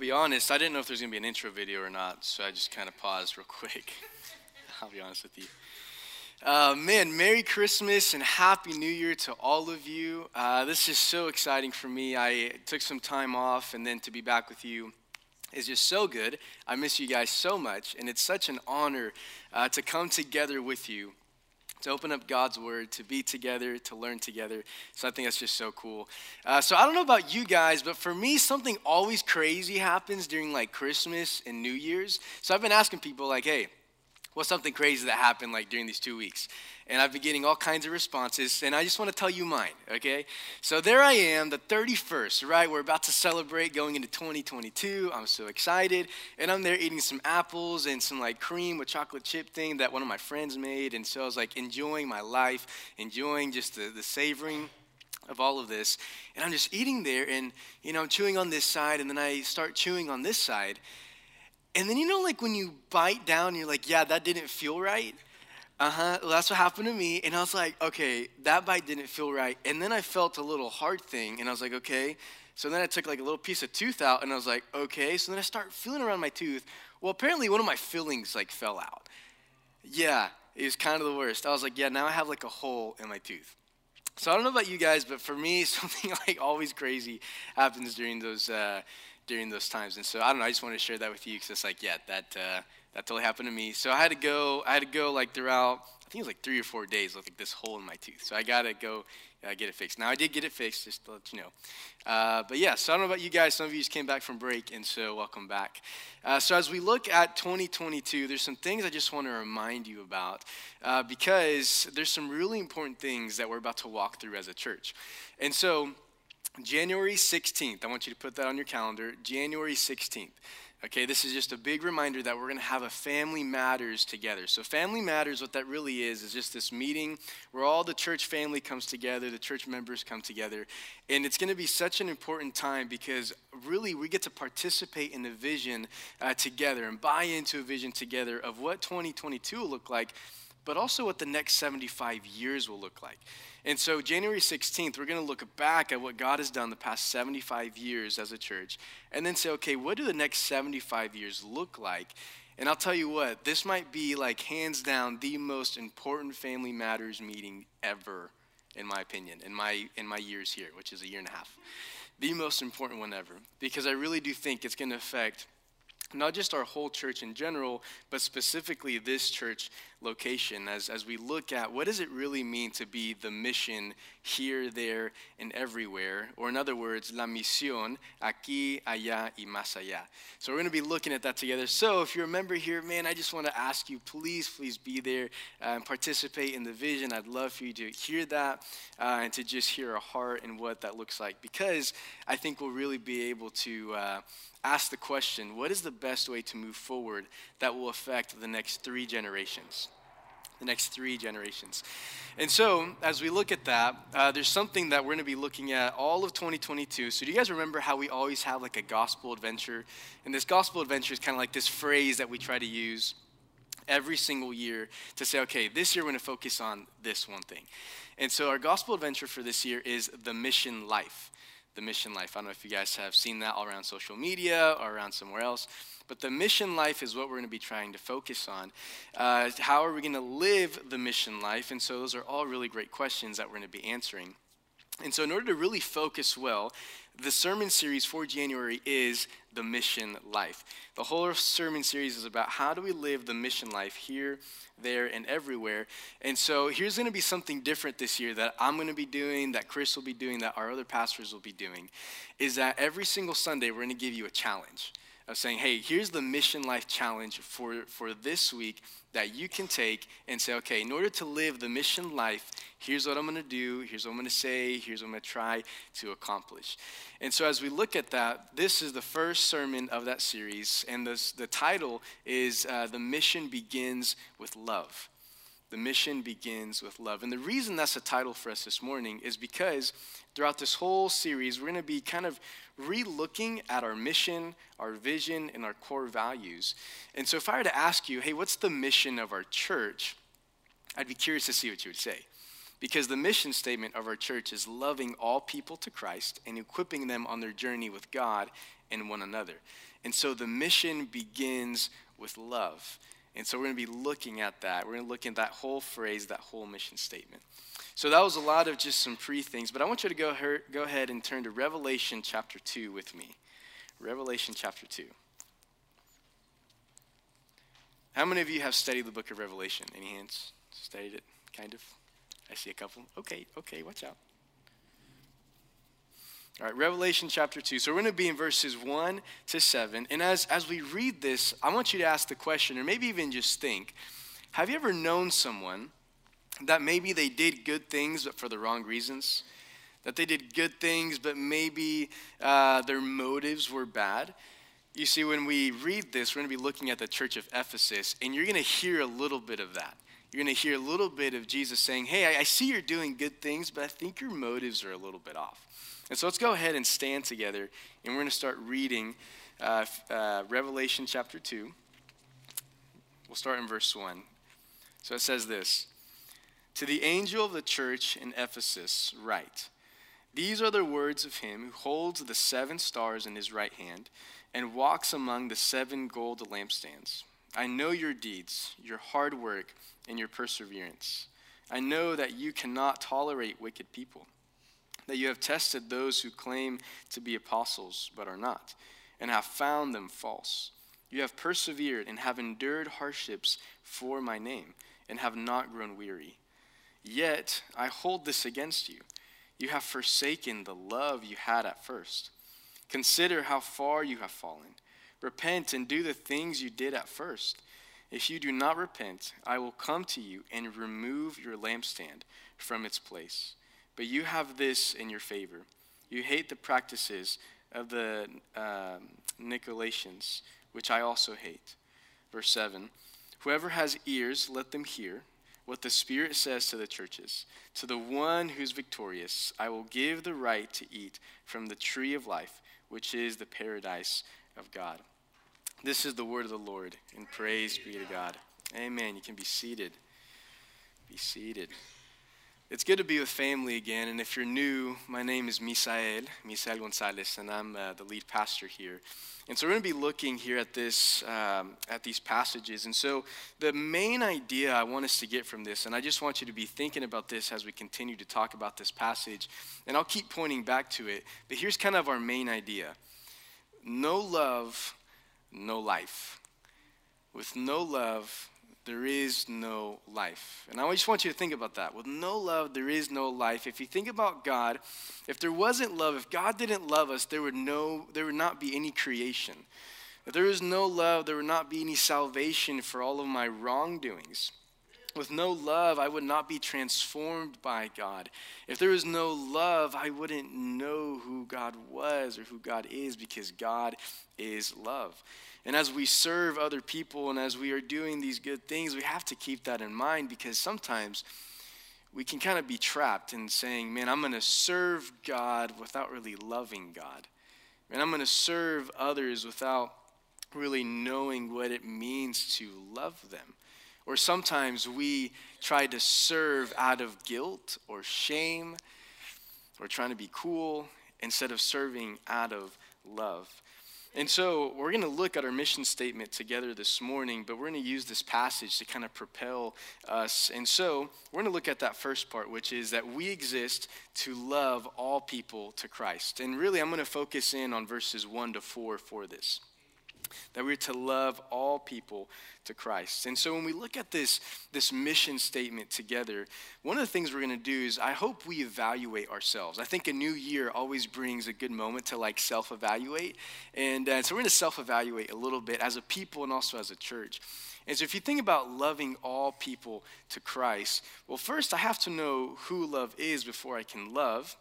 be honest, I didn't know if there's going to be an intro video or not, so I just kind of paused real quick. I'll be honest with you. Uh, man, Merry Christmas and Happy New Year to all of you. Uh, this is so exciting for me. I took some time off, and then to be back with you is just so good. I miss you guys so much, and it's such an honor uh, to come together with you to open up God's word, to be together, to learn together. So I think that's just so cool. Uh, so I don't know about you guys, but for me, something always crazy happens during like Christmas and New Year's. So I've been asking people, like, hey, what's something crazy that happened like during these two weeks? And I've been getting all kinds of responses, and I just want to tell you mine, okay? So there I am, the 31st, right? We're about to celebrate going into 2022. I'm so excited, and I'm there eating some apples and some like cream with chocolate chip thing that one of my friends made, and so I was like enjoying my life, enjoying just the, the savoring of all of this, and I'm just eating there, and you know, I'm chewing on this side, and then I start chewing on this side, and then you know, like when you bite down, you're like, yeah, that didn't feel right uh huh. Well, that's what happened to me. And I was like, okay, that bite didn't feel right. And then I felt a little hard thing, and I was like, okay. So then I took like a little piece of tooth out, and I was like, okay. So then I start feeling around my tooth. Well, apparently one of my fillings like fell out. Yeah, it was kind of the worst. I was like, yeah, now I have like a hole in my tooth. So I don't know about you guys, but for me, something like always crazy happens during those uh, during those times. And so I don't know. I just want to share that with you because it's like, yeah, that. Uh, that totally happened to me. So I had to go. I had to go like throughout. I think it was like three or four days with like this hole in my tooth. So I gotta go uh, get it fixed. Now I did get it fixed, just to let you know. Uh, but yeah, so I don't know about you guys. Some of you just came back from break, and so welcome back. Uh, so as we look at 2022, there's some things I just want to remind you about uh, because there's some really important things that we're about to walk through as a church. And so January 16th, I want you to put that on your calendar. January 16th. Okay, this is just a big reminder that we're going to have a Family Matters together. So, Family Matters, what that really is, is just this meeting where all the church family comes together, the church members come together. And it's going to be such an important time because really we get to participate in the vision uh, together and buy into a vision together of what 2022 will look like, but also what the next 75 years will look like. And so, January 16th, we're going to look back at what God has done the past 75 years as a church and then say, okay, what do the next 75 years look like? And I'll tell you what, this might be like hands down the most important family matters meeting ever, in my opinion, in my, in my years here, which is a year and a half. The most important one ever, because I really do think it's going to affect not just our whole church in general, but specifically this church location as, as we look at what does it really mean to be the mission here, there, and everywhere, or in other words, la misión aquí, allá, y más allá. So we're going to be looking at that together. So if you're a member here, man, I just want to ask you, please, please be there uh, and participate in the vision. I'd love for you to hear that uh, and to just hear our heart and what that looks like because I think we'll really be able to uh, ask the question what is the best way to move forward that will affect the next three generations? The next three generations. And so, as we look at that, uh, there's something that we're going to be looking at all of 2022. So, do you guys remember how we always have like a gospel adventure? And this gospel adventure is kind of like this phrase that we try to use every single year to say, okay, this year we're going to focus on this one thing. And so, our gospel adventure for this year is the mission life the mission life. I don't know if you guys have seen that all around social media or around somewhere else, but the mission life is what we're going to be trying to focus on. Uh, how are we going to live the mission life? And so those are all really great questions that we're going to be answering. And so, in order to really focus well, the sermon series for January is the mission life. The whole sermon series is about how do we live the mission life here, there, and everywhere. And so here's going to be something different this year that I'm going to be doing, that Chris will be doing, that our other pastors will be doing, is that every single Sunday we're going to give you a challenge of saying, hey, here's the mission life challenge for, for this week that you can take and say, okay, in order to live the mission life, here's what I'm to do, here's what I'm to say, here's what I'm to try to accomplish. And so as we look at that, this is the first sermon of that series, and this, the title is uh, The Mission Begins with Love. The mission begins with love. And the reason that's a title for us this morning is because throughout this whole series, we're going to be kind of re-looking at our mission, our vision, and our core values. And so if I were to ask you, hey, what's the mission of our church? I'd be curious to see what you would say. Because the mission statement of our church is loving all people to Christ and equipping them on their journey with God and one another. And so the mission begins with love. And so we're going to be looking at that. We're going to look at that whole phrase, that whole mission statement. So that was a lot of just some pre things, but I want you to go, her, go ahead and turn to Revelation chapter 2 with me. Revelation chapter 2. How many of you have studied the book of Revelation? Any hands? Studied it, kind of? I see a couple. Okay, okay, watch out. All right, Revelation chapter 2. So we're going to be in verses 1 to 7. And as, as we read this, I want you to ask the question, or maybe even just think have you ever known someone that maybe they did good things, but for the wrong reasons? That they did good things, but maybe uh, their motives were bad? You see, when we read this, we're going to be looking at the church of Ephesus, and you're going to hear a little bit of that. You're going to hear a little bit of Jesus saying, Hey, I, I see you're doing good things, but I think your motives are a little bit off. And so let's go ahead and stand together, and we're going to start reading uh, uh, Revelation chapter 2. We'll start in verse 1. So it says this To the angel of the church in Ephesus, write, These are the words of him who holds the seven stars in his right hand and walks among the seven gold lampstands. I know your deeds, your hard work, and your perseverance. I know that you cannot tolerate wicked people that you have tested those who claim to be apostles but are not, and have found them false. You have persevered and have endured hardships for my name, and have not grown weary. Yet I hold this against you. You have forsaken the love you had at first. Consider how far you have fallen. Repent and do the things you did at first. If you do not repent, I will come to you and remove your lampstand from its place. But you have this in your favor. You hate the practices of the um, Nicolaitans, which I also hate. Verse 7 Whoever has ears, let them hear what the Spirit says to the churches. To the one who's victorious, I will give the right to eat from the tree of life, which is the paradise of God. This is the word of the Lord, and praise be to God. Amen. You can be seated. Be seated. It's good to be with family again. And if you're new, my name is Misael, Misael Gonzalez, and I'm uh, the lead pastor here. And so we're going to be looking here at this, um, at these passages. And so the main idea I want us to get from this, and I just want you to be thinking about this as we continue to talk about this passage, and I'll keep pointing back to it. But here's kind of our main idea: no love, no life. With no love, there is no life. And I just want you to think about that. With no love, there is no life. If you think about God, if there wasn't love, if God didn't love us, there would, no, there would not be any creation. If there is no love, there would not be any salvation for all of my wrongdoings. With no love, I would not be transformed by God. If there was no love, I wouldn't know who God was or who God is because God is love. And as we serve other people and as we are doing these good things, we have to keep that in mind because sometimes we can kind of be trapped in saying, man, I'm going to serve God without really loving God. And I'm going to serve others without really knowing what it means to love them. Or sometimes we try to serve out of guilt or shame or trying to be cool instead of serving out of love. And so we're going to look at our mission statement together this morning, but we're going to use this passage to kind of propel us. And so we're going to look at that first part, which is that we exist to love all people to Christ. And really, I'm going to focus in on verses 1 to 4 for this that we're to love all people to Christ. And so when we look at this, this mission statement together, one of the things we're going to do is I hope we evaluate ourselves. I think a new year always brings a good moment to like self evaluate. And uh, so we're going to self evaluate a little bit as a people and also as a church. And so if you think about loving all people to Christ, well, first I have to know who love is before I can love.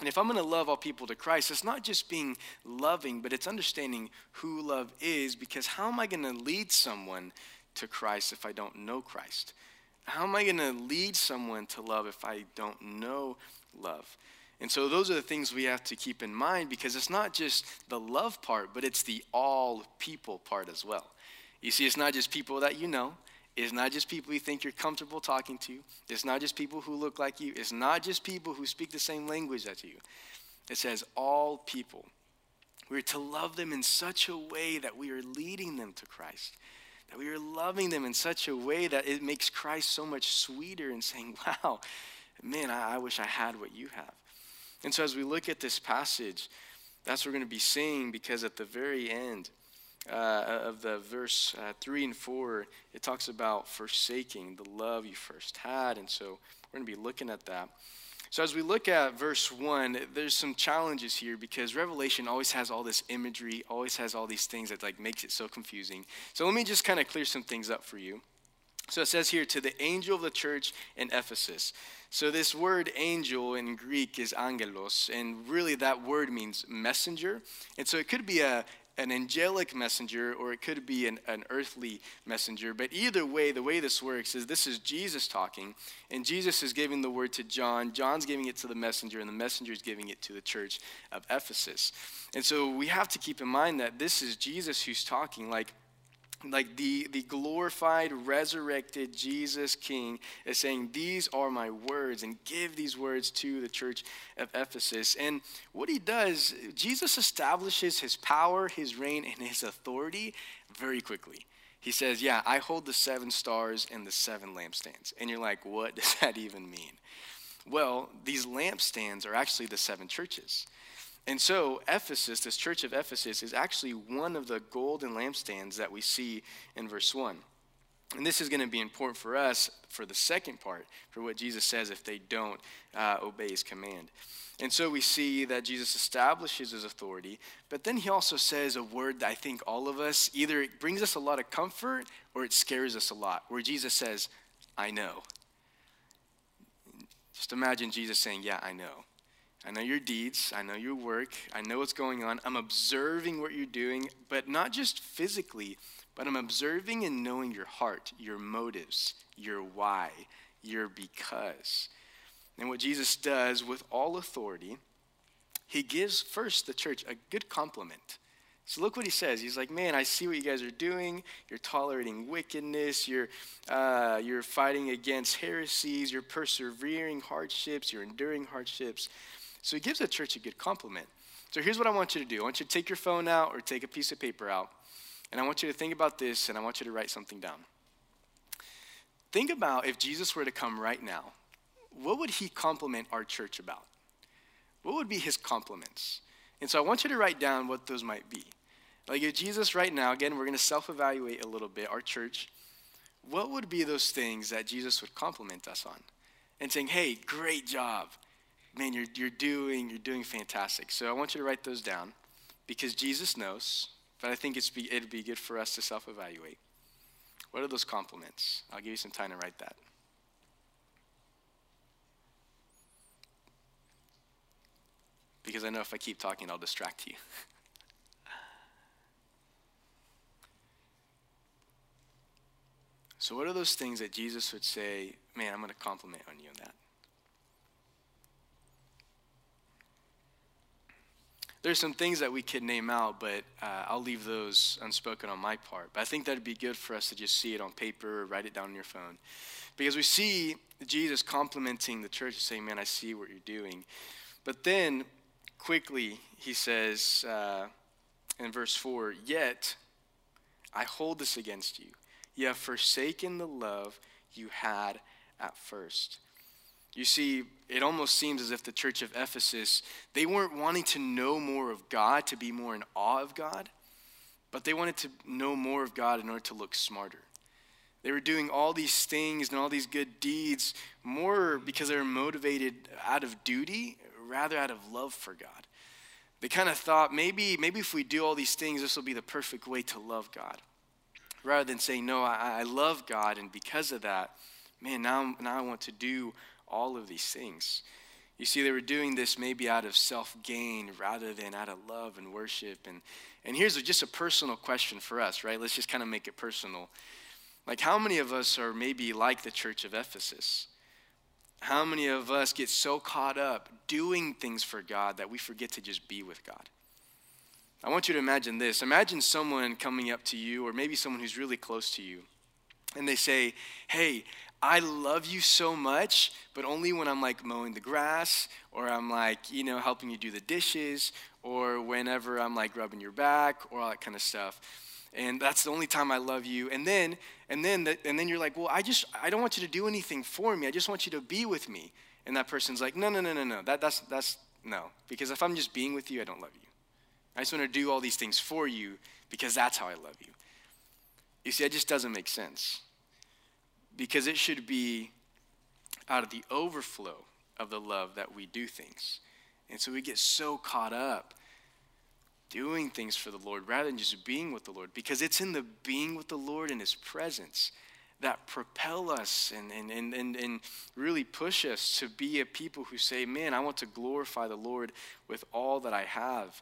And if I'm going to love all people to Christ, it's not just being loving, but it's understanding who love is because how am I going to lead someone to Christ if I don't know Christ? How am I going to lead someone to love if I don't know love? And so those are the things we have to keep in mind because it's not just the love part, but it's the all people part as well. You see, it's not just people that you know, it's not just people you think you're comfortable talking to. It's not just people who look like you. It's not just people who speak the same language as you. It says all people. We are to love them in such a way that we are leading them to Christ. That we are loving them in such a way that it makes Christ so much sweeter and saying, wow, man, I, I wish I had what you have. And so as we look at this passage, that's what we're going to be seeing because at the very end uh, of the verse uh, 3 and 4, it talks about forsaking the love you first had. And so we're going to be looking at that. So as we look at verse 1, there's some challenges here because Revelation always has all this imagery, always has all these things that like makes it so confusing. So let me just kind of clear some things up for you. So it says here to the angel of the church in Ephesus. So this word angel in Greek is angelos, and really that word means messenger. And so it could be a, an angelic messenger or it could be an, an earthly messenger. But either way, the way this works is this is Jesus talking, and Jesus is giving the word to John. John's giving it to the messenger, and the messenger is giving it to the church of Ephesus. And so we have to keep in mind that this is Jesus who's talking. Like, like the, the glorified, resurrected Jesus King is saying, These are my words, and give these words to the church of Ephesus. And what he does, Jesus establishes his power, his reign, and his authority very quickly. He says, Yeah, I hold the seven stars and the seven lampstands. And you're like, What does that even mean? Well, these lampstands are actually the seven churches. And so, Ephesus, this church of Ephesus, is actually one of the golden lampstands that we see in verse 1. And this is going to be important for us for the second part, for what Jesus says if they don't uh, obey his command. And so we see that Jesus establishes his authority, but then he also says a word that I think all of us either it brings us a lot of comfort or it scares us a lot, where Jesus says, I know. Just imagine Jesus saying, Yeah, I know. I know your deeds. I know your work. I know what's going on. I'm observing what you're doing, but not just physically, but I'm observing and knowing your heart, your motives, your why, your because. And what Jesus does with all authority, he gives first the church a good compliment. So look what he says. He's like, man, I see what you guys are doing. You're tolerating wickedness. You're, uh, you're fighting against heresies. You're persevering hardships. You're enduring hardships. So he gives the church a good compliment. So here's what I want you to do I want you to take your phone out or take a piece of paper out, and I want you to think about this, and I want you to write something down. Think about if Jesus were to come right now, what would he compliment our church about? What would be his compliments? And so I want you to write down what those might be. Like if Jesus right now, again, we're going to self evaluate a little bit, our church, what would be those things that Jesus would compliment us on? And saying, hey, great job man, you're, you're doing, you're doing fantastic. So I want you to write those down because Jesus knows, but I think it's be, it'd be good for us to self evaluate. What are those compliments? I'll give you some time to write that. Because I know if I keep talking, I'll distract you. so, what are those things that Jesus would say, man, I'm going to compliment on you on that? There's some things that we could name out, but uh, I'll leave those unspoken on my part. But I think that'd be good for us to just see it on paper or write it down on your phone. Because we see Jesus complimenting the church saying, Man, I see what you're doing. But then quickly he says uh, in verse 4 Yet I hold this against you. You have forsaken the love you had at first. You see, it almost seems as if the church of Ephesus, they weren't wanting to know more of God, to be more in awe of God, but they wanted to know more of God in order to look smarter. They were doing all these things and all these good deeds more because they were motivated out of duty rather out of love for God. They kind of thought maybe, maybe if we do all these things, this will be the perfect way to love God. Rather than saying, no, I, I love God, and because of that, man, now, now I want to do all of these things. You see, they were doing this maybe out of self gain rather than out of love and worship. And, and here's just a personal question for us, right? Let's just kind of make it personal. Like, how many of us are maybe like the church of Ephesus? How many of us get so caught up doing things for God that we forget to just be with God? I want you to imagine this. Imagine someone coming up to you, or maybe someone who's really close to you, and they say, Hey, I love you so much, but only when I'm like mowing the grass or I'm like, you know, helping you do the dishes or whenever I'm like rubbing your back or all that kind of stuff. And that's the only time I love you. And then, and then, the, and then you're like, well, I just, I don't want you to do anything for me. I just want you to be with me. And that person's like, no, no, no, no, no. That, that's, that's, no. Because if I'm just being with you, I don't love you. I just want to do all these things for you because that's how I love you. You see, that just doesn't make sense. Because it should be out of the overflow of the love that we do things. And so we get so caught up doing things for the Lord rather than just being with the Lord because it's in the being with the Lord in His presence that propel us and, and, and, and, and really push us to be a people who say, Man, I want to glorify the Lord with all that I have.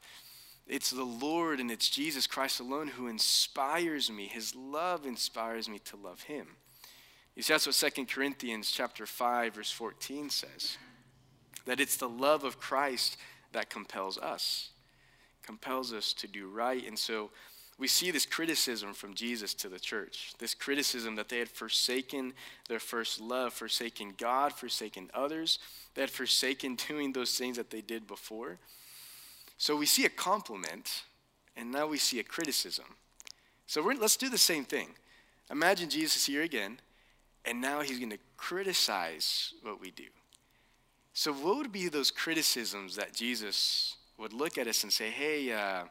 It's the Lord and it's Jesus Christ alone who inspires me. His love inspires me to love Him. You see, that's what 2 Corinthians chapter 5, verse 14 says. That it's the love of Christ that compels us, compels us to do right. And so we see this criticism from Jesus to the church. This criticism that they had forsaken their first love, forsaken God, forsaken others. They had forsaken doing those things that they did before. So we see a compliment, and now we see a criticism. So let's do the same thing. Imagine Jesus here again, and now he's going to criticize what we do. So, what would be those criticisms that Jesus would look at us and say, hey, uh,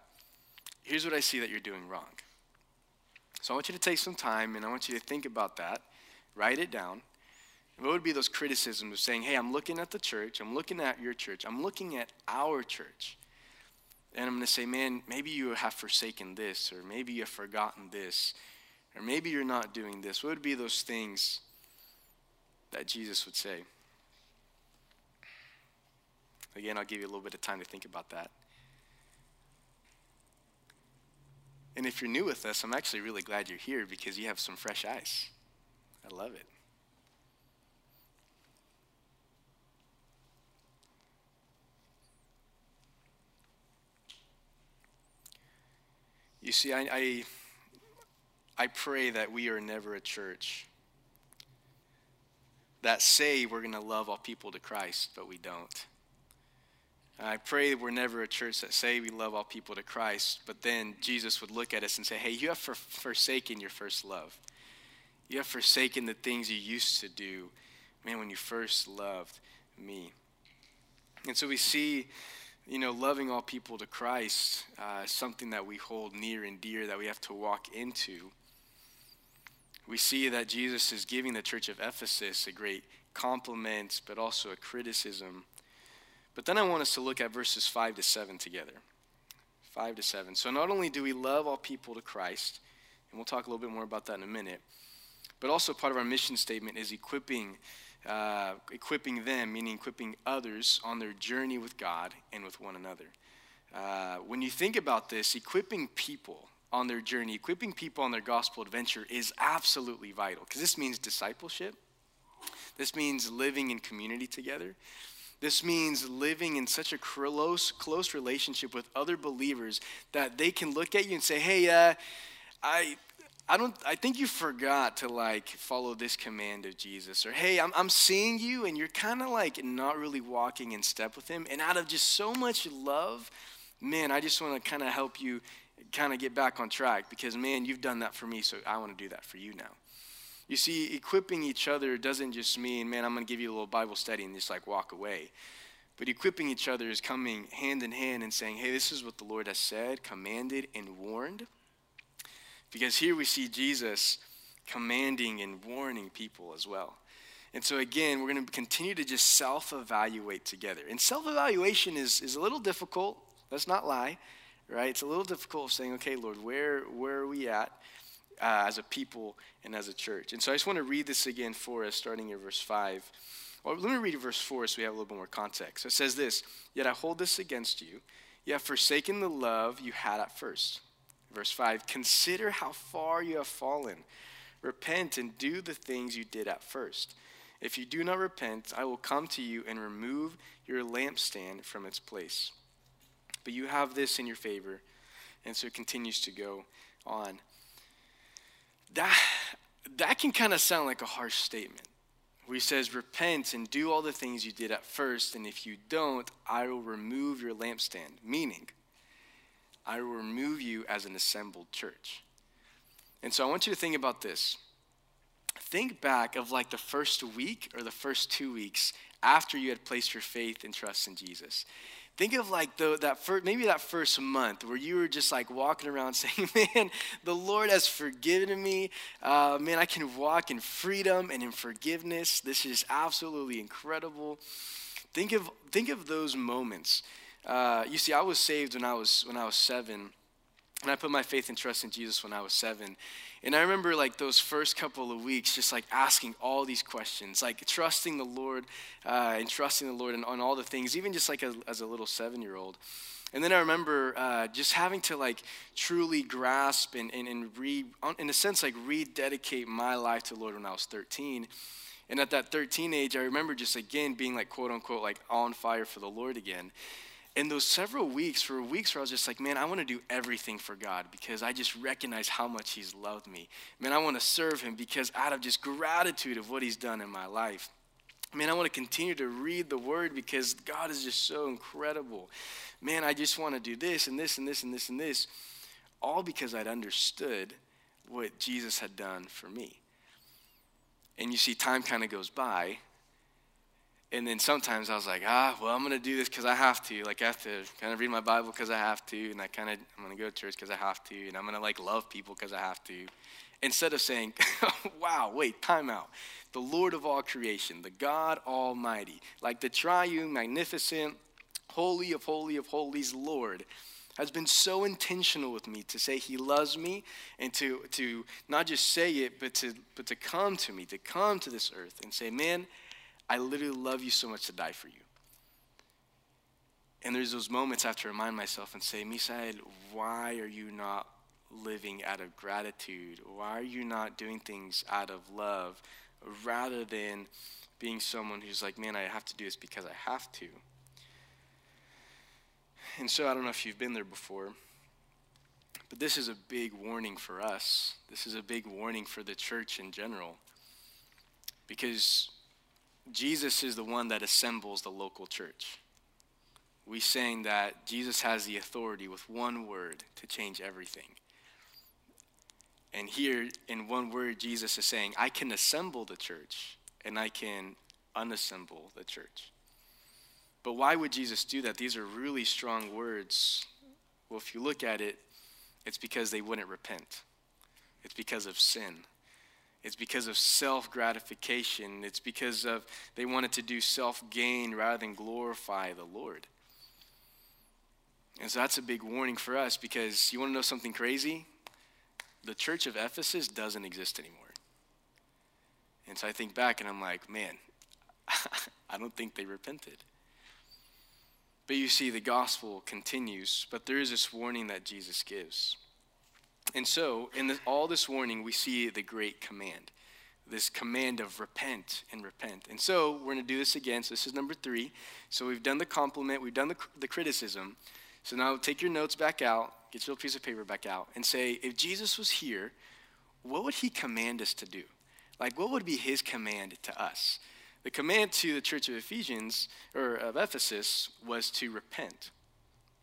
here's what I see that you're doing wrong? So, I want you to take some time and I want you to think about that, write it down. What would be those criticisms of saying, hey, I'm looking at the church, I'm looking at your church, I'm looking at our church. And I'm going to say, man, maybe you have forsaken this, or maybe you have forgotten this, or maybe you're not doing this. What would be those things that Jesus would say? Again, I'll give you a little bit of time to think about that. And if you're new with us, I'm actually really glad you're here because you have some fresh eyes. I love it. You see, I, I, I pray that we are never a church that say we're going to love all people to Christ, but we don't. I pray we're never a church that say we love all people to Christ, but then Jesus would look at us and say, hey, you have for- forsaken your first love. You have forsaken the things you used to do, man, when you first loved me. And so we see you know, loving all people to Christ uh, something that we hold near and dear that we have to walk into. We see that Jesus is giving the church of Ephesus a great compliment, but also a criticism. But then I want us to look at verses 5 to 7 together. 5 to 7. So not only do we love all people to Christ, and we'll talk a little bit more about that in a minute, but also part of our mission statement is equipping uh, equipping them, meaning equipping others on their journey with God and with one another. Uh, when you think about this, equipping people on their journey, equipping people on their gospel adventure is absolutely vital because this means discipleship. This means living in community together. This means living in such a close, close relationship with other believers that they can look at you and say, hey, uh, I, I don't I think you forgot to like follow this command of Jesus or hey I'm I'm seeing you and you're kind of like not really walking in step with him and out of just so much love man I just want to kind of help you kind of get back on track because man you've done that for me so I want to do that for you now. You see equipping each other doesn't just mean man I'm going to give you a little Bible study and just like walk away. But equipping each other is coming hand in hand and saying, hey, this is what the Lord has said, commanded, and warned. Because here we see Jesus commanding and warning people as well. And so, again, we're going to continue to just self evaluate together. And self evaluation is, is a little difficult. Let's not lie, right? It's a little difficult saying, okay, Lord, where, where are we at uh, as a people and as a church? And so I just want to read this again for us, starting at verse 5. Well, let me read verse 4 so we have a little bit more context. So it says this Yet I hold this against you. You have forsaken the love you had at first. Verse 5 Consider how far you have fallen. Repent and do the things you did at first. If you do not repent, I will come to you and remove your lampstand from its place. But you have this in your favor. And so it continues to go on. That, that can kind of sound like a harsh statement. where he says, Repent and do all the things you did at first, and if you don't, I will remove your lampstand. Meaning, I will remove you as an assembled church. And so I want you to think about this. Think back of like the first week or the first two weeks after you had placed your faith and trust in Jesus. Think of like the, that first, maybe that first month where you were just like walking around saying, man, the Lord has forgiven me. Uh, man, I can walk in freedom and in forgiveness. This is absolutely incredible. Think of, think of those moments. Uh, you see, I was saved when I was, when I was seven. And I put my faith and trust in Jesus when I was seven. And I remember like those first couple of weeks just like asking all these questions, like trusting the Lord uh, and trusting the Lord and on all the things, even just like a, as a little seven year old. And then I remember uh, just having to like truly grasp and, and, and re, in a sense, like rededicate my life to the Lord when I was 13. And at that 13 age, I remember just again being like quote unquote like on fire for the Lord again in those several weeks, for weeks where I was just like, man, I want to do everything for God because I just recognize how much He's loved me. Man, I want to serve Him because out of just gratitude of what He's done in my life. Man, I want to continue to read the Word because God is just so incredible. Man, I just want to do this and this and this and this and this, all because I'd understood what Jesus had done for me. And you see, time kind of goes by, and then sometimes I was like, ah, well, I'm going to do this because I have to. Like, I have to kind of read my Bible because I have to. And I kind of, I'm going to go to church because I have to. And I'm going to, like, love people because I have to. Instead of saying, wow, wait, time out. The Lord of all creation, the God Almighty, like the triune, magnificent, holy of holy of holies Lord, has been so intentional with me to say he loves me and to, to not just say it, but to, but to come to me, to come to this earth and say, man, I literally love you so much to die for you. And there's those moments I have to remind myself and say, Misael, why are you not living out of gratitude? Why are you not doing things out of love rather than being someone who's like, man, I have to do this because I have to? And so I don't know if you've been there before, but this is a big warning for us. This is a big warning for the church in general. Because Jesus is the one that assembles the local church. We saying that Jesus has the authority with one word to change everything. And here, in one word, Jesus is saying, I can assemble the church and I can unassemble the church. But why would Jesus do that? These are really strong words. Well, if you look at it, it's because they wouldn't repent, it's because of sin. It's because of self gratification. It's because of they wanted to do self gain rather than glorify the Lord. And so that's a big warning for us because you want to know something crazy? The church of Ephesus doesn't exist anymore. And so I think back and I'm like, man, I don't think they repented. But you see, the gospel continues, but there is this warning that Jesus gives. And so, in this, all this warning, we see the great command this command of repent and repent. And so, we're going to do this again. So, this is number three. So, we've done the compliment, we've done the, the criticism. So, now take your notes back out, get your little piece of paper back out, and say, if Jesus was here, what would he command us to do? Like, what would be his command to us? The command to the church of Ephesians, or of Ephesus, was to repent.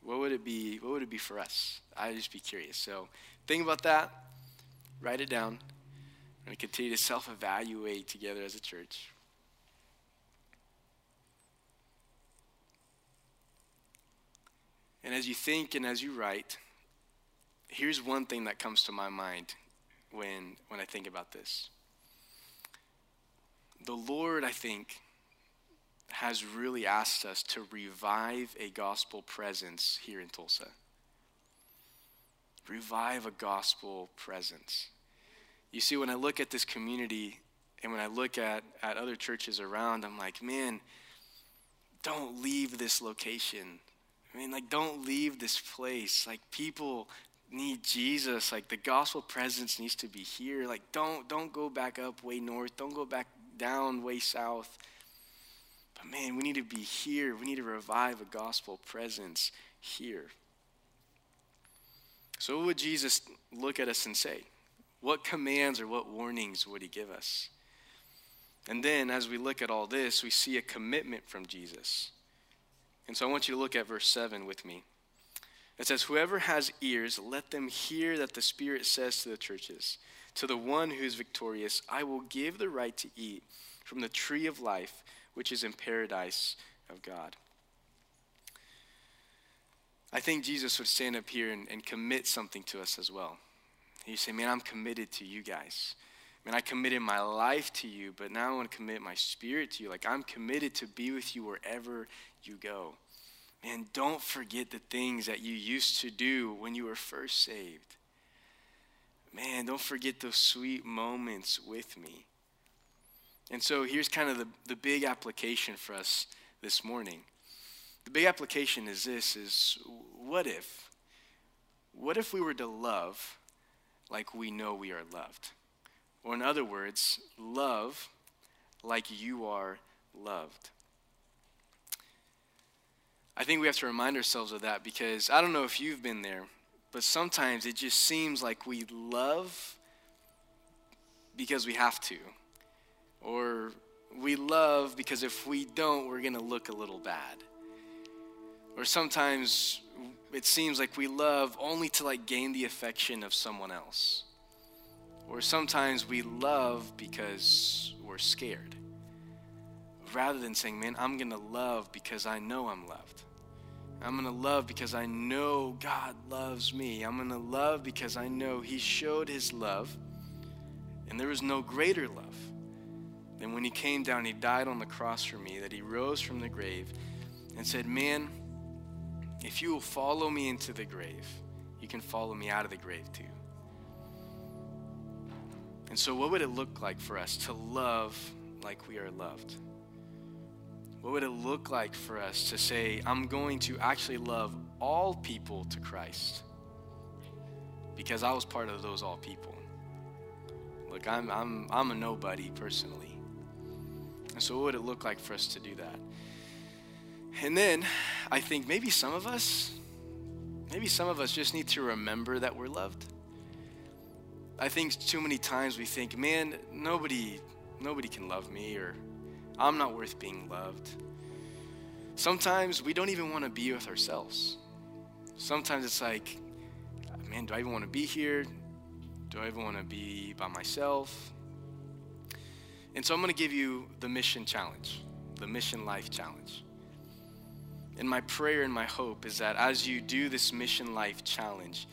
What would it be? What would it be for us? I'd just be curious. So think about that. Write it down. We're going to continue to self-evaluate together as a church. And as you think and as you write, here's one thing that comes to my mind when, when I think about this. The Lord, I think, has really asked us to revive a gospel presence here in Tulsa. Revive a gospel presence. You see, when I look at this community and when I look at, at other churches around, I'm like, man, don't leave this location. I mean, like, don't leave this place. Like, people need Jesus. Like, the gospel presence needs to be here. Like, don't, don't go back up way north. Don't go back down way south but man, we need to be here. We need to revive a gospel presence here. So, what would Jesus look at us and say? What commands or what warnings would he give us? And then, as we look at all this, we see a commitment from Jesus. And so I want you to look at verse 7 with me. It says, Whoever has ears, let them hear that the Spirit says to the churches, To the one who is victorious, I will give the right to eat from the tree of life, which is in paradise of God. I think Jesus would stand up here and, and commit something to us as well. He'd say, Man, I'm committed to you guys. Man, I committed my life to you, but now I want to commit my spirit to you. Like, I'm committed to be with you wherever you go. Man, don't forget the things that you used to do when you were first saved. Man, don't forget those sweet moments with me. And so here's kind of the, the big application for us this morning. The big application is this is what if? What if we were to love like we know we are loved? Or in other words, love like you are loved. I think we have to remind ourselves of that because I don't know if you've been there, but sometimes it just seems like we love because we have to. Or we love because if we don't, we're going to look a little bad. Or sometimes it seems like we love only to like gain the affection of someone else. Or sometimes we love because we're scared. Rather than saying, man, I'm going to love because I know I'm loved. I'm going to love because I know God loves me. I'm going to love because I know He showed His love, and there is no greater love than when He came down, He died on the cross for me, that He rose from the grave and said, Man, if you will follow me into the grave, you can follow me out of the grave too. And so, what would it look like for us to love like we are loved? What would it look like for us to say, I'm going to actually love all people to Christ? Because I was part of those all people. Look, I'm, I'm, I'm a nobody personally. And so, what would it look like for us to do that? And then I think maybe some of us, maybe some of us just need to remember that we're loved. I think too many times we think, man, nobody, nobody can love me, or I'm not worth being loved. Sometimes we don't even want to be with ourselves. Sometimes it's like, man, do I even want to be here? Do I even want to be by myself? And so I'm going to give you the mission challenge, the mission life challenge. And my prayer and my hope is that as you do this mission life challenge,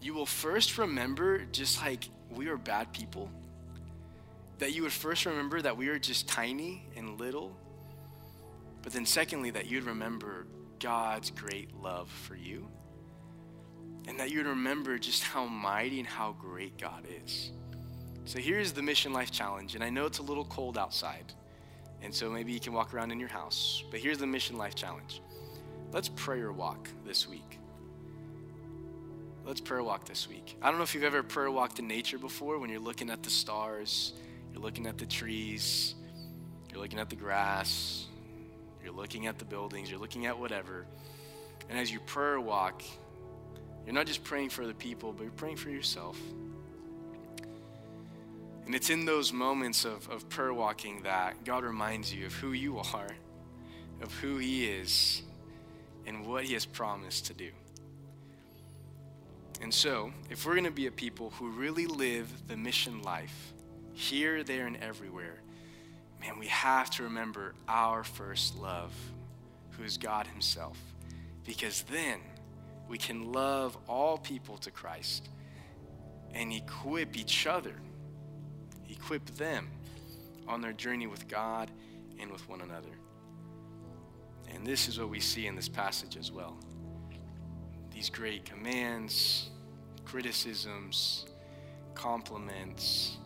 you will first remember just like we are bad people. That you would first remember that we are just tiny and little. But then, secondly, that you'd remember God's great love for you. And that you'd remember just how mighty and how great God is. So here's the Mission Life Challenge. And I know it's a little cold outside. And so maybe you can walk around in your house. But here's the Mission Life Challenge. Let's prayer walk this week. Let's prayer walk this week. I don't know if you've ever prayer walked in nature before when you're looking at the stars, you're looking at the trees, you're looking at the grass, you're looking at the buildings, you're looking at whatever. And as you prayer walk, you're not just praying for the people, but you're praying for yourself. And it's in those moments of, of prayer walking that God reminds you of who you are, of who He is, and what He has promised to do. And so, if we're going to be a people who really live the mission life, here, there, and everywhere, man, we have to remember our first love, who is God Himself. Because then we can love all people to Christ and equip each other equip them on their journey with God and with one another. And this is what we see in this passage as well. These great commands, criticisms, compliments,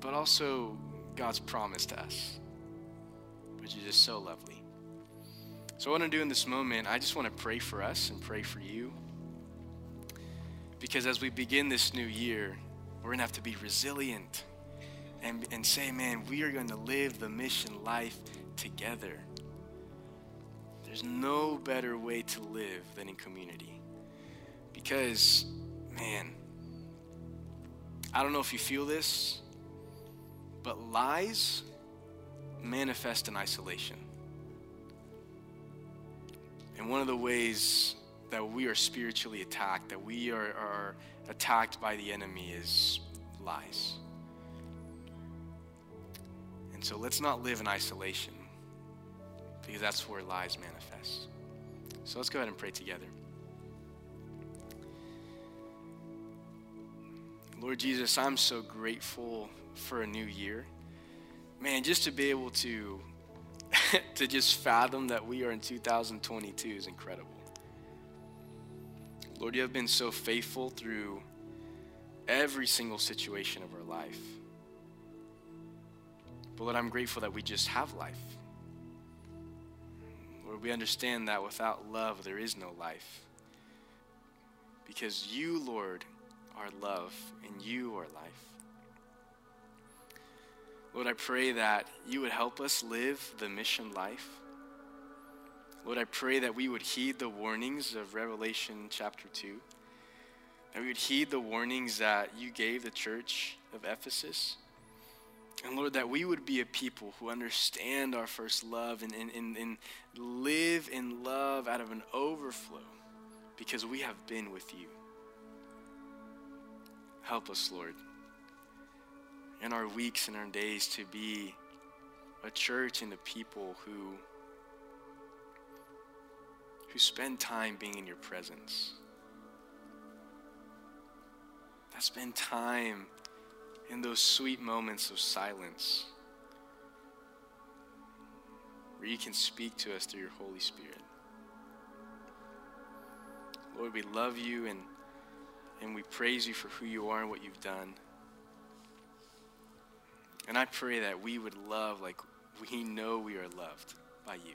but also God's promise to us, which is just so lovely. So, what I want to do in this moment, I just want to pray for us and pray for you. Because as we begin this new year, we're going to have to be resilient and, and say, man, we are going to live the mission life together. There's no better way to live than in community. Because, man, I don't know if you feel this, But lies manifest in isolation. And one of the ways that we are spiritually attacked, that we are, are attacked by the enemy, is lies. And so let's not live in isolation because that's where lies manifest. So let's go ahead and pray together. Lord Jesus, I'm so grateful for a new year. Man, just to be able to to just fathom that we are in 2022 is incredible. Lord, you have been so faithful through every single situation of our life. But Lord, I'm grateful that we just have life. Lord, we understand that without love, there is no life. Because you, Lord, are love, and you are life. Lord, I pray that you would help us live the mission life. Lord, I pray that we would heed the warnings of Revelation chapter 2, that we would heed the warnings that you gave the church of Ephesus. And Lord, that we would be a people who understand our first love and, and, and, and live in love out of an overflow because we have been with you. Help us, Lord in our weeks and our days to be a church and a people who who spend time being in your presence. That spend time in those sweet moments of silence where you can speak to us through your Holy Spirit. Lord, we love you and, and we praise you for who you are and what you've done. And I pray that we would love like we know we are loved by you.